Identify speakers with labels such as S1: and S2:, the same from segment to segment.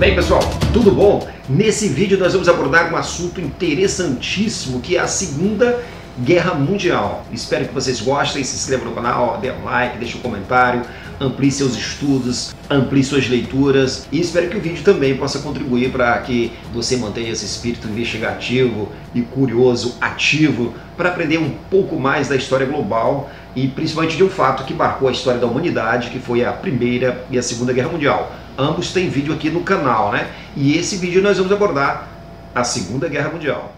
S1: Bem pessoal, tudo bom? Nesse vídeo nós vamos abordar um assunto interessantíssimo que é a Segunda Guerra Mundial. Espero que vocês gostem, se inscrevam no canal, dê um like, deixe um comentário, amplie seus estudos, amplie suas leituras e espero que o vídeo também possa contribuir para que você mantenha esse espírito investigativo e curioso ativo para aprender um pouco mais da história global e principalmente de um fato que marcou a história da humanidade, que foi a Primeira e a Segunda Guerra Mundial. Ambos têm vídeo aqui no canal, né? E esse vídeo nós vamos abordar a Segunda Guerra Mundial.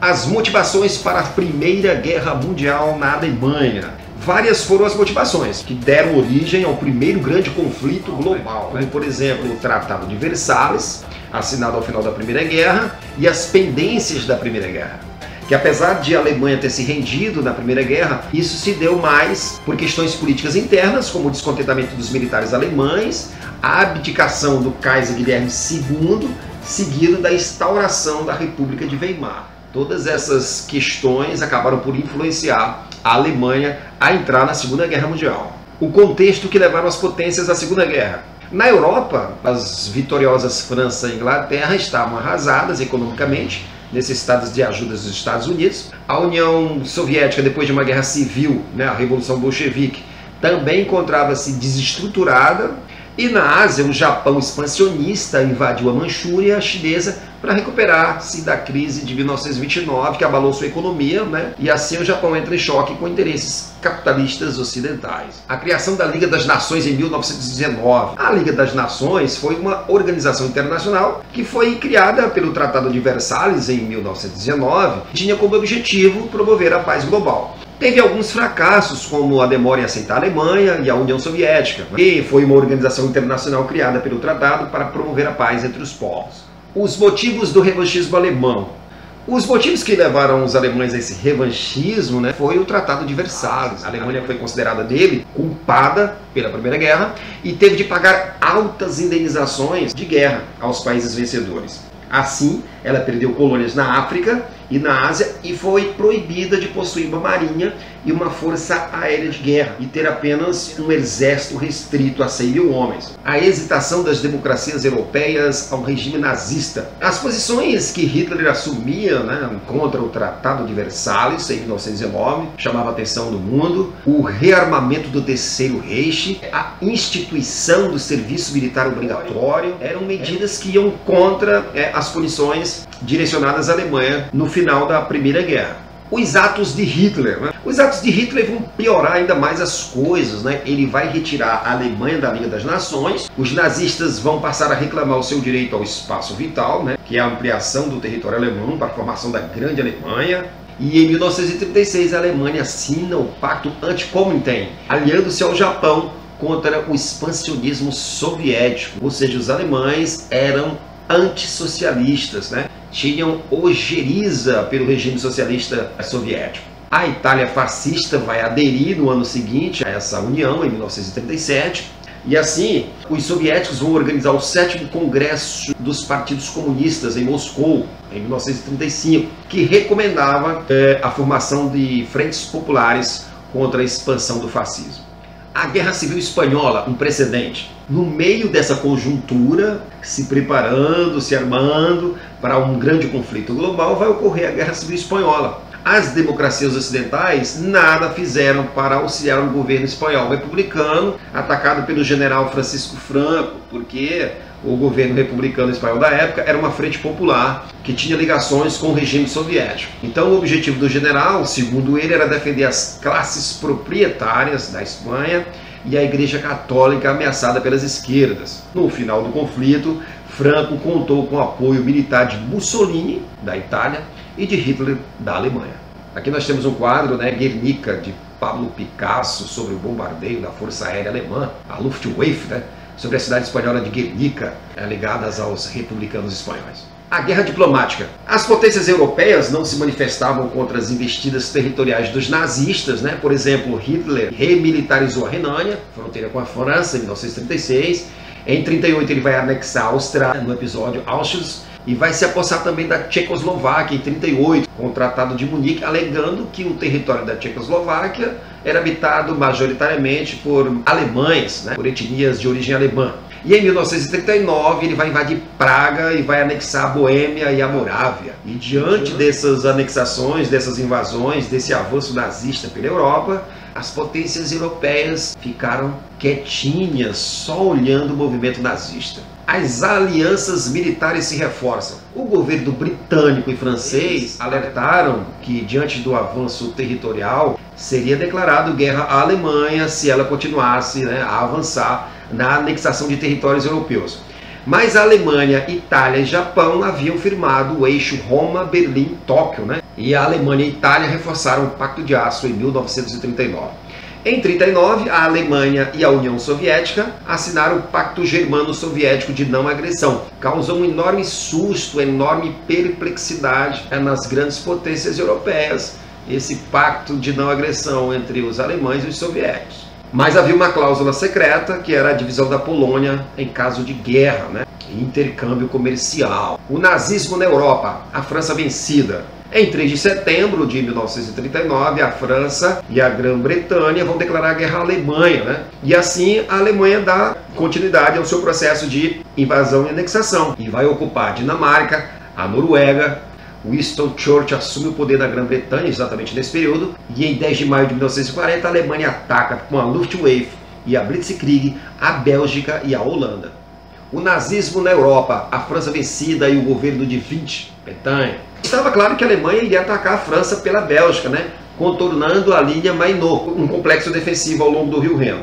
S1: As motivações para a Primeira Guerra Mundial na Alemanha. Várias foram as motivações que deram origem ao primeiro grande conflito global, como por exemplo o Tratado de Versalhes, assinado ao final da Primeira Guerra, e as pendências da Primeira Guerra. Que apesar de a Alemanha ter se rendido na Primeira Guerra, isso se deu mais por questões políticas internas, como o descontentamento dos militares alemães, a abdicação do Kaiser Guilherme II, seguido da instauração da República de Weimar. Todas essas questões acabaram por influenciar a Alemanha a entrar na Segunda Guerra Mundial. O contexto que levaram as potências à Segunda Guerra. Na Europa, as vitoriosas França e Inglaterra estavam arrasadas economicamente, necessitadas de ajudas dos Estados Unidos. A União Soviética, depois de uma guerra civil, né, a Revolução Bolchevique, também encontrava-se desestruturada. E na Ásia, o Japão expansionista invadiu a Manchúria chinesa para recuperar-se da crise de 1929 que abalou sua economia, né? E assim o Japão entra em choque com interesses capitalistas ocidentais. A criação da Liga das Nações em 1919. A Liga das Nações foi uma organização internacional que foi criada pelo Tratado de Versalhes em 1919 e tinha como objetivo promover a paz global. Teve alguns fracassos, como a demora em aceitar a Alemanha e a União Soviética, que foi uma organização internacional criada pelo tratado para promover a paz entre os povos. Os motivos do revanchismo alemão. Os motivos que levaram os alemães a esse revanchismo né, foi o Tratado de Versalhes. A Alemanha foi considerada dele culpada pela Primeira Guerra e teve de pagar altas indenizações de guerra aos países vencedores. Assim, ela perdeu colônias na África e na Ásia e foi proibida de possuir uma marinha e uma força aérea de guerra e ter apenas um exército restrito a 100 mil homens. A hesitação das democracias europeias ao regime nazista. As posições que Hitler assumia né, contra o Tratado de Versalhes em 1919 chamava a atenção do mundo. O rearmamento do Terceiro Reich, a instituição do serviço militar obrigatório eram medidas que iam contra é, as punições direcionadas à Alemanha no final da Primeira Guerra os atos de Hitler. Né? Os atos de Hitler vão piorar ainda mais as coisas. Né? Ele vai retirar a Alemanha da Liga das Nações, os nazistas vão passar a reclamar o seu direito ao espaço vital, né? que é a ampliação do território alemão para a formação da Grande Alemanha. E em 1936 a Alemanha assina o Pacto Antikomintern, aliando-se ao Japão contra o expansionismo soviético, ou seja, os alemães eram antissocialistas, né? Tinham ojeriza pelo regime socialista soviético. A Itália fascista vai aderir no ano seguinte a essa união, em 1937, e assim os soviéticos vão organizar o sétimo congresso dos partidos comunistas em Moscou, em 1935, que recomendava é, a formação de frentes populares contra a expansão do fascismo. A Guerra Civil Espanhola, um precedente. No meio dessa conjuntura, se preparando, se armando para um grande conflito global, vai ocorrer a Guerra Civil Espanhola. As democracias ocidentais nada fizeram para auxiliar o governo espanhol republicano, atacado pelo general Francisco Franco, porque o governo republicano espanhol da época era uma frente popular que tinha ligações com o regime soviético. Então, o objetivo do general, segundo ele, era defender as classes proprietárias da Espanha e a Igreja Católica ameaçada pelas esquerdas. No final do conflito, Franco contou com o apoio militar de Mussolini, da Itália, e de Hitler, da Alemanha. Aqui nós temos um quadro, né, Guernica, de Pablo Picasso, sobre o bombardeio da Força Aérea Alemã, a Luftwaffe, né, sobre a cidade espanhola de Guernica, é, ligadas aos republicanos espanhóis. A guerra diplomática. As potências europeias não se manifestavam contra as investidas territoriais dos nazistas, né? Por exemplo, Hitler remilitarizou a Renânia, fronteira com a França, em 1936. Em 38 ele vai anexar a Áustria, no episódio Auschwitz, e vai se apossar também da Tchecoslováquia em 38, com o Tratado de Munique, alegando que o território da Tchecoslováquia era habitado majoritariamente por alemães, né, por etnias de origem alemã. E em 1939 ele vai invadir Praga e vai anexar a Boêmia e a Morávia. E diante dessas anexações, dessas invasões, desse avanço nazista pela Europa, as potências europeias ficaram quietinhas, só olhando o movimento nazista. As alianças militares se reforçam. O governo britânico e francês alertaram que, diante do avanço territorial, seria declarado guerra à Alemanha se ela continuasse né, a avançar na anexação de territórios europeus. Mas a Alemanha, Itália e Japão haviam firmado o eixo Roma-Berlim-Tóquio, né? E a Alemanha e a Itália reforçaram o Pacto de Aço em 1939. Em 39, a Alemanha e a União Soviética assinaram o Pacto Germano-Soviético de Não Agressão. Causou um enorme susto, enorme perplexidade nas grandes potências europeias, esse pacto de não agressão entre os alemães e os soviéticos. Mas havia uma cláusula secreta que era a divisão da Polônia em caso de guerra, né? intercâmbio comercial. O nazismo na Europa, a França vencida. Em 3 de setembro de 1939, a França e a Grã-Bretanha vão declarar guerra à Alemanha, né? E assim a Alemanha dá continuidade ao seu processo de invasão e anexação e vai ocupar a Dinamarca, a Noruega, Winston Churchill assume o poder da Grã-Bretanha exatamente nesse período, e em 10 de maio de 1940 a Alemanha ataca com a Luftwaffe e a Blitzkrieg a Bélgica e a Holanda. O nazismo na Europa, a França vencida e o governo de Vichy, Petain. Estava claro que a Alemanha iria atacar a França pela Bélgica, né? contornando a linha Mainot, um complexo defensivo ao longo do rio Reno.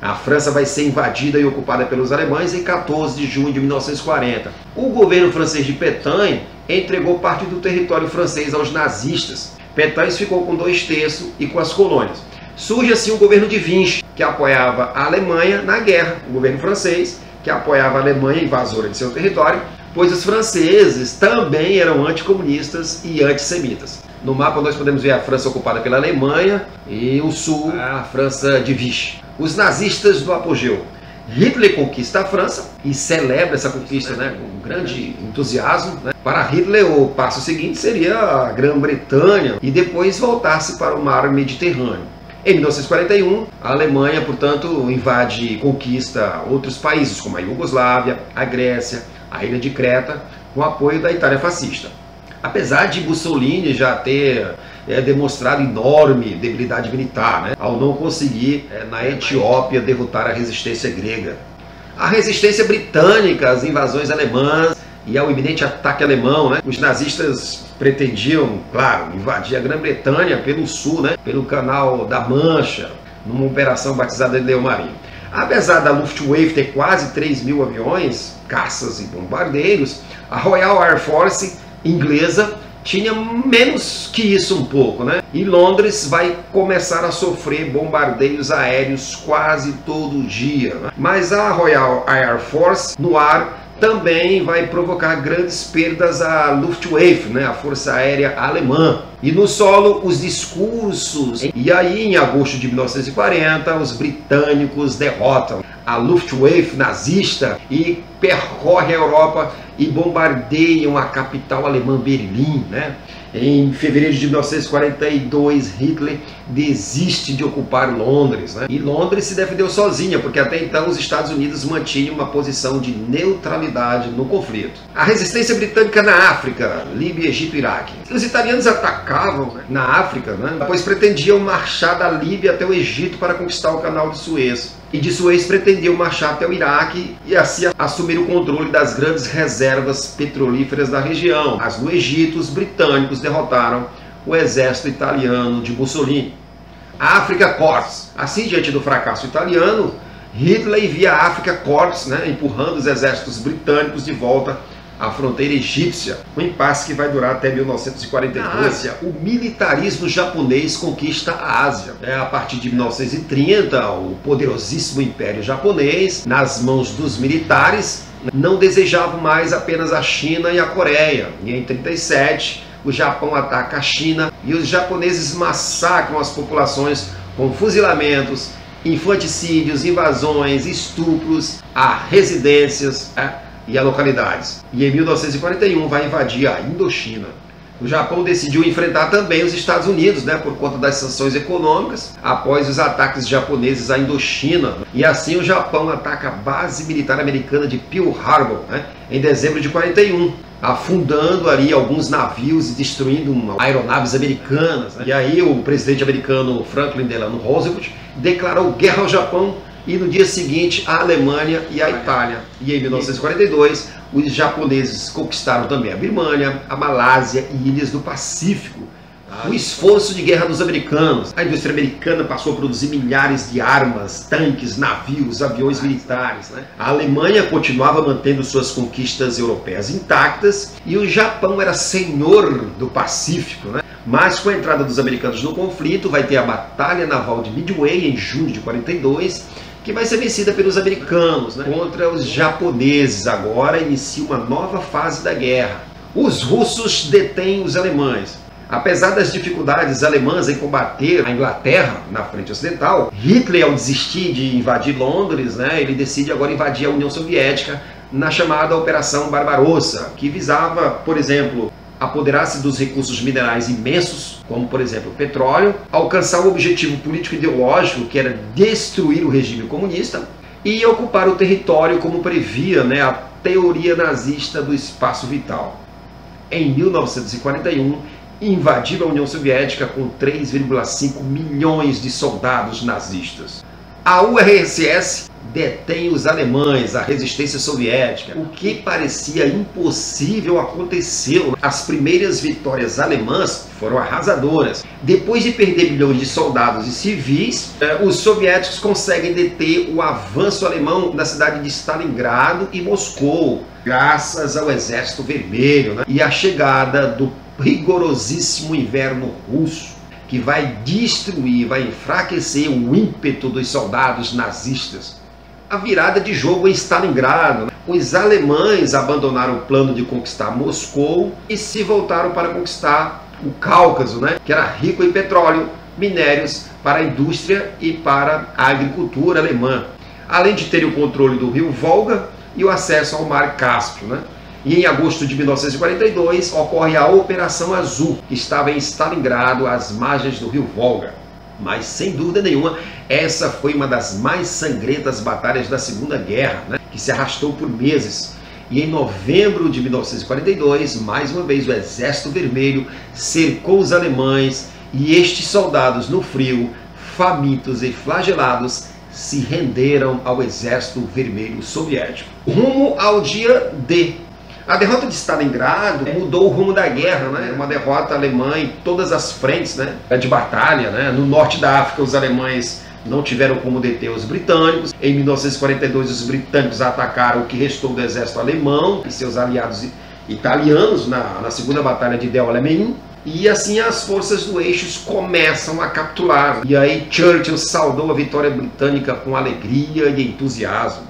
S1: A França vai ser invadida e ocupada pelos alemães em 14 de junho de 1940. O governo francês de Petain entregou parte do território francês aos nazistas. Petain ficou com dois terços e com as colônias. Surge assim o governo de Vichy, que apoiava a Alemanha na guerra, o governo francês, que apoiava a Alemanha invasora de seu território, pois os franceses também eram anticomunistas e antissemitas. No mapa nós podemos ver a França ocupada pela Alemanha e o sul, a França de Vichy os nazistas do apogeu. Hitler conquista a França e celebra essa conquista né, com grande entusiasmo. Né. Para Hitler, o passo seguinte seria a Grã-Bretanha e depois voltar-se para o mar Mediterrâneo. Em 1941, a Alemanha, portanto, invade e conquista outros países, como a Iugoslávia, a Grécia, a ilha de Creta, com apoio da Itália fascista. Apesar de Mussolini já ter é, demonstrado enorme debilidade militar, né, ao não conseguir, é, na Etiópia, derrotar a resistência grega. A resistência britânica, as invasões alemãs e ao iminente ataque alemão, né, os nazistas pretendiam, claro, invadir a Grã-Bretanha pelo sul, né, pelo canal da Mancha, numa operação batizada de Leão Marinho. Apesar da Luftwaffe ter quase 3 mil aviões, caças e bombardeiros, a Royal Air Force inglesa tinha menos que isso um pouco, né? E Londres vai começar a sofrer bombardeios aéreos quase todo dia. Né? Mas a Royal Air Force no ar também vai provocar grandes perdas à Luftwaffe, né, a Força Aérea Alemã. E no solo, os discursos. E aí, em agosto de 1940, os britânicos derrotam a Luftwaffe nazista e percorrem a Europa e bombardeiam a capital alemã Berlim. Né? Em fevereiro de 1942, Hitler desiste de ocupar Londres. Né? E Londres se defendeu sozinha, porque até então os Estados Unidos mantinham uma posição de neutralidade no conflito. A resistência britânica na África, Líbia, Egito e Iraque. Os italianos atacavam né, na África, né, pois pretendiam marchar da Líbia até o Egito para conquistar o canal de Suez e de Suez pretendiam marchar até o Iraque e assim assumir o controle das grandes reservas petrolíferas da região. Mas no Egito, os britânicos derrotaram o exército italiano de Mussolini. A África Corps. Assim, diante do fracasso italiano, Hitler envia a África Corps, né, empurrando os exércitos britânicos de volta a fronteira egípcia, um impasse que vai durar até 1942. Na Ásia, o militarismo japonês conquista a Ásia. É, a partir de 1930, o poderosíssimo Império Japonês, nas mãos dos militares, não desejava mais apenas a China e a Coreia. E em 1937, o Japão ataca a China e os japoneses massacram as populações com fuzilamentos, infanticídios, invasões, estupros a residências, é, e a localidades. E em 1941 vai invadir a Indochina. O Japão decidiu enfrentar também os Estados Unidos, né, por conta das sanções econômicas, após os ataques japoneses à Indochina. E assim o Japão ataca a base militar americana de Pearl Harbor, né, em dezembro de 41 afundando ali alguns navios e destruindo aeronaves americanas. Né? E aí o presidente americano Franklin Delano Roosevelt declarou guerra ao Japão e no dia seguinte a Alemanha e a Itália. E em 1942 os japoneses conquistaram também a Birmânia, a Malásia e ilhas do Pacífico. O esforço de guerra dos americanos. A indústria americana passou a produzir milhares de armas, tanques, navios, aviões militares. Né? A Alemanha continuava mantendo suas conquistas europeias intactas e o Japão era senhor do Pacífico. Né? Mas com a entrada dos americanos no conflito, vai ter a Batalha Naval de Midway em junho de 42 que vai ser vencida pelos americanos né? contra os japoneses. Agora inicia uma nova fase da guerra. Os russos detêm os alemães. Apesar das dificuldades alemãs em combater a Inglaterra na frente ocidental, Hitler, ao desistir de invadir Londres, né, ele decide agora invadir a União Soviética na chamada Operação Barbarossa, que visava, por exemplo, apoderar-se dos recursos minerais imensos, como por exemplo o petróleo, alcançar o objetivo político-ideológico, que era destruir o regime comunista, e ocupar o território como previa né, a teoria nazista do espaço vital. Em 1941, invadiu a União Soviética com 3,5 milhões de soldados nazistas. A URSS detém os alemães, a resistência soviética. O que parecia impossível aconteceu. As primeiras vitórias alemãs foram arrasadoras. Depois de perder milhões de soldados e civis, eh, os soviéticos conseguem deter o avanço alemão na cidade de Stalingrado e Moscou, graças ao Exército Vermelho né? e a chegada do rigorosíssimo inverno russo que vai destruir, vai enfraquecer o ímpeto dos soldados nazistas a virada de jogo em Stalingrado. Né? Os alemães abandonaram o plano de conquistar Moscou e se voltaram para conquistar o Cáucaso, né? que era rico em petróleo, minérios para a indústria e para a agricultura alemã. Além de ter o controle do rio Volga e o acesso ao mar Cáspio. Né? E em agosto de 1942 ocorre a Operação Azul, que estava em Stalingrado, às margens do rio Volga. Mas, sem dúvida nenhuma, essa foi uma das mais sangrentas batalhas da Segunda Guerra, né? que se arrastou por meses. E em novembro de 1942, mais uma vez, o Exército Vermelho cercou os alemães e estes soldados, no frio, famintos e flagelados, se renderam ao Exército Vermelho Soviético. Rumo ao dia D, a derrota de Stalingrado mudou o rumo da guerra, né? Uma derrota alemã em todas as frentes, né? De batalha, né? No norte da África, os alemães não tiveram como deter os britânicos. Em 1942, os britânicos atacaram o que restou do exército alemão e seus aliados italianos na, na segunda batalha de Del Alamein. E assim as forças do eixo começam a capturar. E aí Churchill saudou a vitória britânica com alegria e entusiasmo.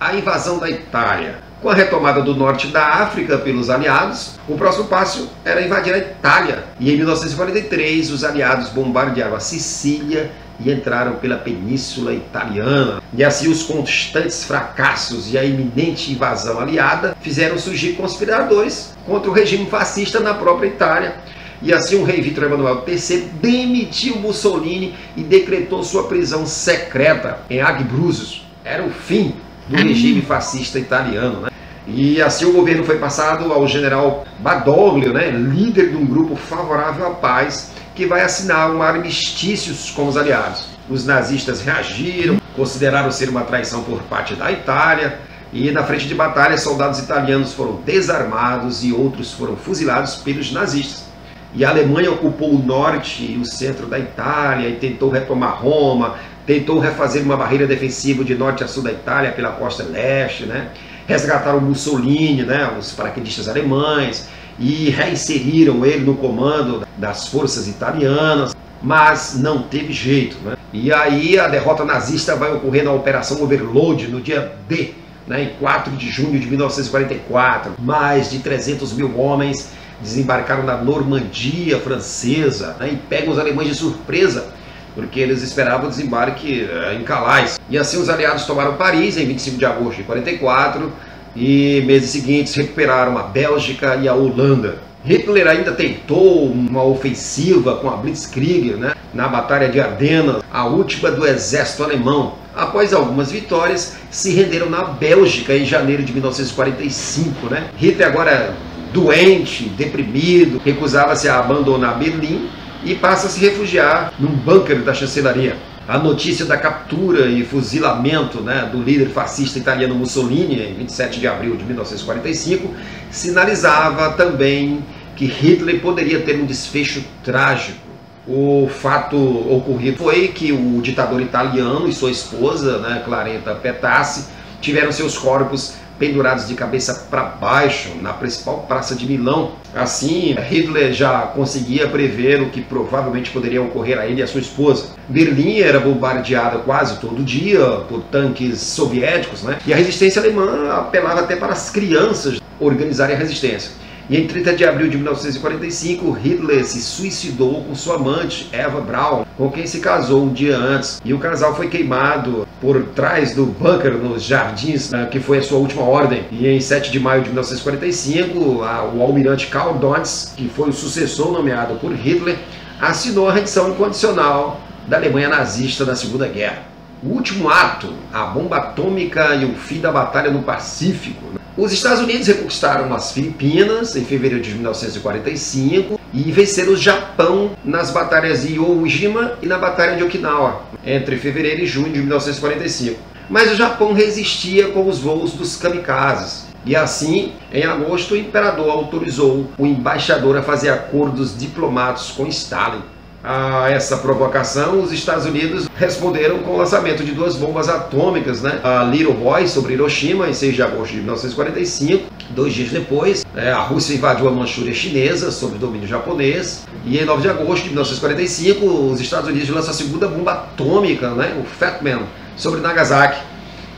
S1: A invasão da Itália com a retomada do norte da África pelos aliados, o próximo passo era invadir a Itália. E em 1943, os aliados bombardearam a Sicília e entraram pela Península Italiana. E assim os constantes fracassos e a iminente invasão aliada fizeram surgir conspiradores contra o regime fascista na própria Itália. E assim o rei Vítor Emanuel III demitiu Mussolini e decretou sua prisão secreta em Abruzos. Era o fim do regime fascista italiano. Né? E assim o governo foi passado ao general Badoglio, né, líder de um grupo favorável à paz, que vai assinar um armistício com os aliados. Os nazistas reagiram, consideraram ser uma traição por parte da Itália, e na frente de batalha, soldados italianos foram desarmados e outros foram fuzilados pelos nazistas. E a Alemanha ocupou o norte e o centro da Itália e tentou retomar Roma, tentou refazer uma barreira defensiva de norte a sul da Itália pela costa leste, né? Resgataram Mussolini, né? os paraquedistas alemães, e reinseriram ele no comando das forças italianas, mas não teve jeito. Né? E aí a derrota nazista vai ocorrer na Operação Overload, no dia D, né? em 4 de junho de 1944. Mais de 300 mil homens desembarcaram na Normandia francesa né, e pegam os alemães de surpresa, porque eles esperavam o desembarque uh, em Calais. E assim os aliados tomaram Paris em 25 de agosto de 44 e meses seguintes recuperaram a Bélgica e a Holanda. Hitler ainda tentou uma ofensiva com a Blitzkrieg né, na Batalha de Ardenas, a última do exército alemão. Após algumas vitórias, se renderam na Bélgica em janeiro de 1945. Né? Hitler agora doente, deprimido, recusava-se a abandonar Berlim e passa a se refugiar num bunker da chancelaria. A notícia da captura e fuzilamento né, do líder fascista italiano Mussolini em 27 de abril de 1945 sinalizava também que Hitler poderia ter um desfecho trágico. O fato ocorrido foi que o ditador italiano e sua esposa, né, Clarenta Petassi, tiveram seus corpos pendurados de cabeça para baixo na principal praça de Milão. Assim, Hitler já conseguia prever o que provavelmente poderia ocorrer a ele e a sua esposa. Berlim era bombardeada quase todo dia por tanques soviéticos, né? E a resistência alemã apelava até para as crianças organizarem a resistência. E em 30 de abril de 1945, Hitler se suicidou com sua amante, Eva Braun, com quem se casou um dia antes. E o casal foi queimado por trás do bunker nos jardins, né, que foi a sua última ordem. E em 7 de maio de 1945, o almirante Karl Dönitz, que foi o sucessor nomeado por Hitler, assinou a rendição incondicional da Alemanha nazista na Segunda Guerra. O último ato, a bomba atômica e o fim da batalha no Pacífico, né? Os Estados Unidos reconquistaram as Filipinas em fevereiro de 1945 e venceram o Japão nas batalhas de Iwo Jima e na batalha de Okinawa, entre fevereiro e junho de 1945. Mas o Japão resistia com os voos dos kamikazes. E assim, em agosto, o imperador autorizou o embaixador a fazer acordos diplomáticos com Stalin a essa provocação, os Estados Unidos responderam com o lançamento de duas bombas atômicas, né? a Little Boy sobre Hiroshima em 6 de agosto de 1945. Dois dias depois, né, a Rússia invadiu a Manchúria chinesa sob domínio japonês. E em 9 de agosto de 1945, os Estados Unidos lançam a segunda bomba atômica, né? o Fat Man, sobre Nagasaki.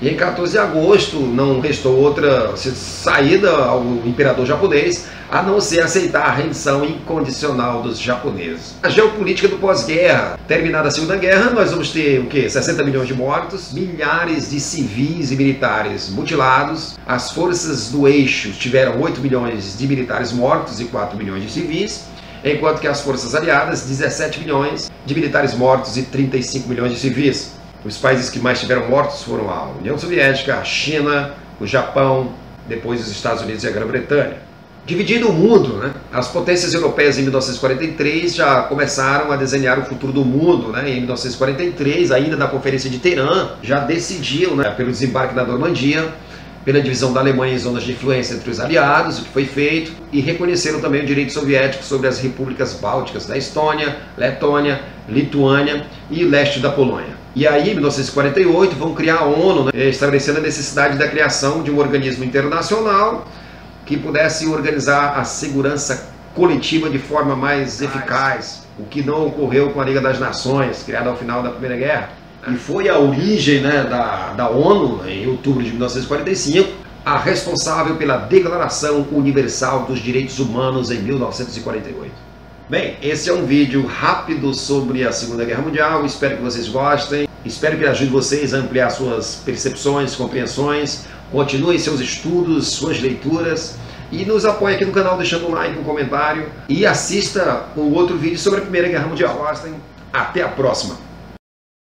S1: E em 14 de agosto não restou outra saída ao imperador japonês a não ser aceitar a rendição incondicional dos japoneses. A geopolítica do pós-guerra, terminada a Segunda Guerra, nós vamos ter o quê? 60 milhões de mortos, milhares de civis e militares mutilados. As forças do eixo tiveram 8 milhões de militares mortos e 4 milhões de civis enquanto que as forças aliadas, 17 milhões de militares mortos e 35 milhões de civis. Os países que mais tiveram mortos foram a União Soviética, a China, o Japão, depois os Estados Unidos e a Grã-Bretanha. Dividindo o mundo, né? as potências europeias em 1943 já começaram a desenhar o futuro do mundo. Né? Em 1943, ainda na Conferência de Teherã, já decidiam, né, pelo desembarque da Normandia, pela divisão da Alemanha em zonas de influência entre os aliados, o que foi feito, e reconheceram também o direito soviético sobre as repúblicas bálticas da Estônia, Letônia, Lituânia e leste da Polônia. E aí, em 1948, vão criar a ONU, né, estabelecendo a necessidade da criação de um organismo internacional que pudesse organizar a segurança coletiva de forma mais eficaz, o que não ocorreu com a Liga das Nações, criada ao final da Primeira Guerra. E foi a origem né, da, da ONU, em outubro de 1945, a responsável pela Declaração Universal dos Direitos Humanos em 1948. Bem, esse é um vídeo rápido sobre a Segunda Guerra Mundial, espero que vocês gostem, espero que ajude vocês a ampliar suas percepções, compreensões, continuem seus estudos, suas leituras. E nos apoie aqui no canal deixando um like, um comentário. E assista o outro vídeo sobre a Primeira Guerra Mundial. Gostem, até a próxima!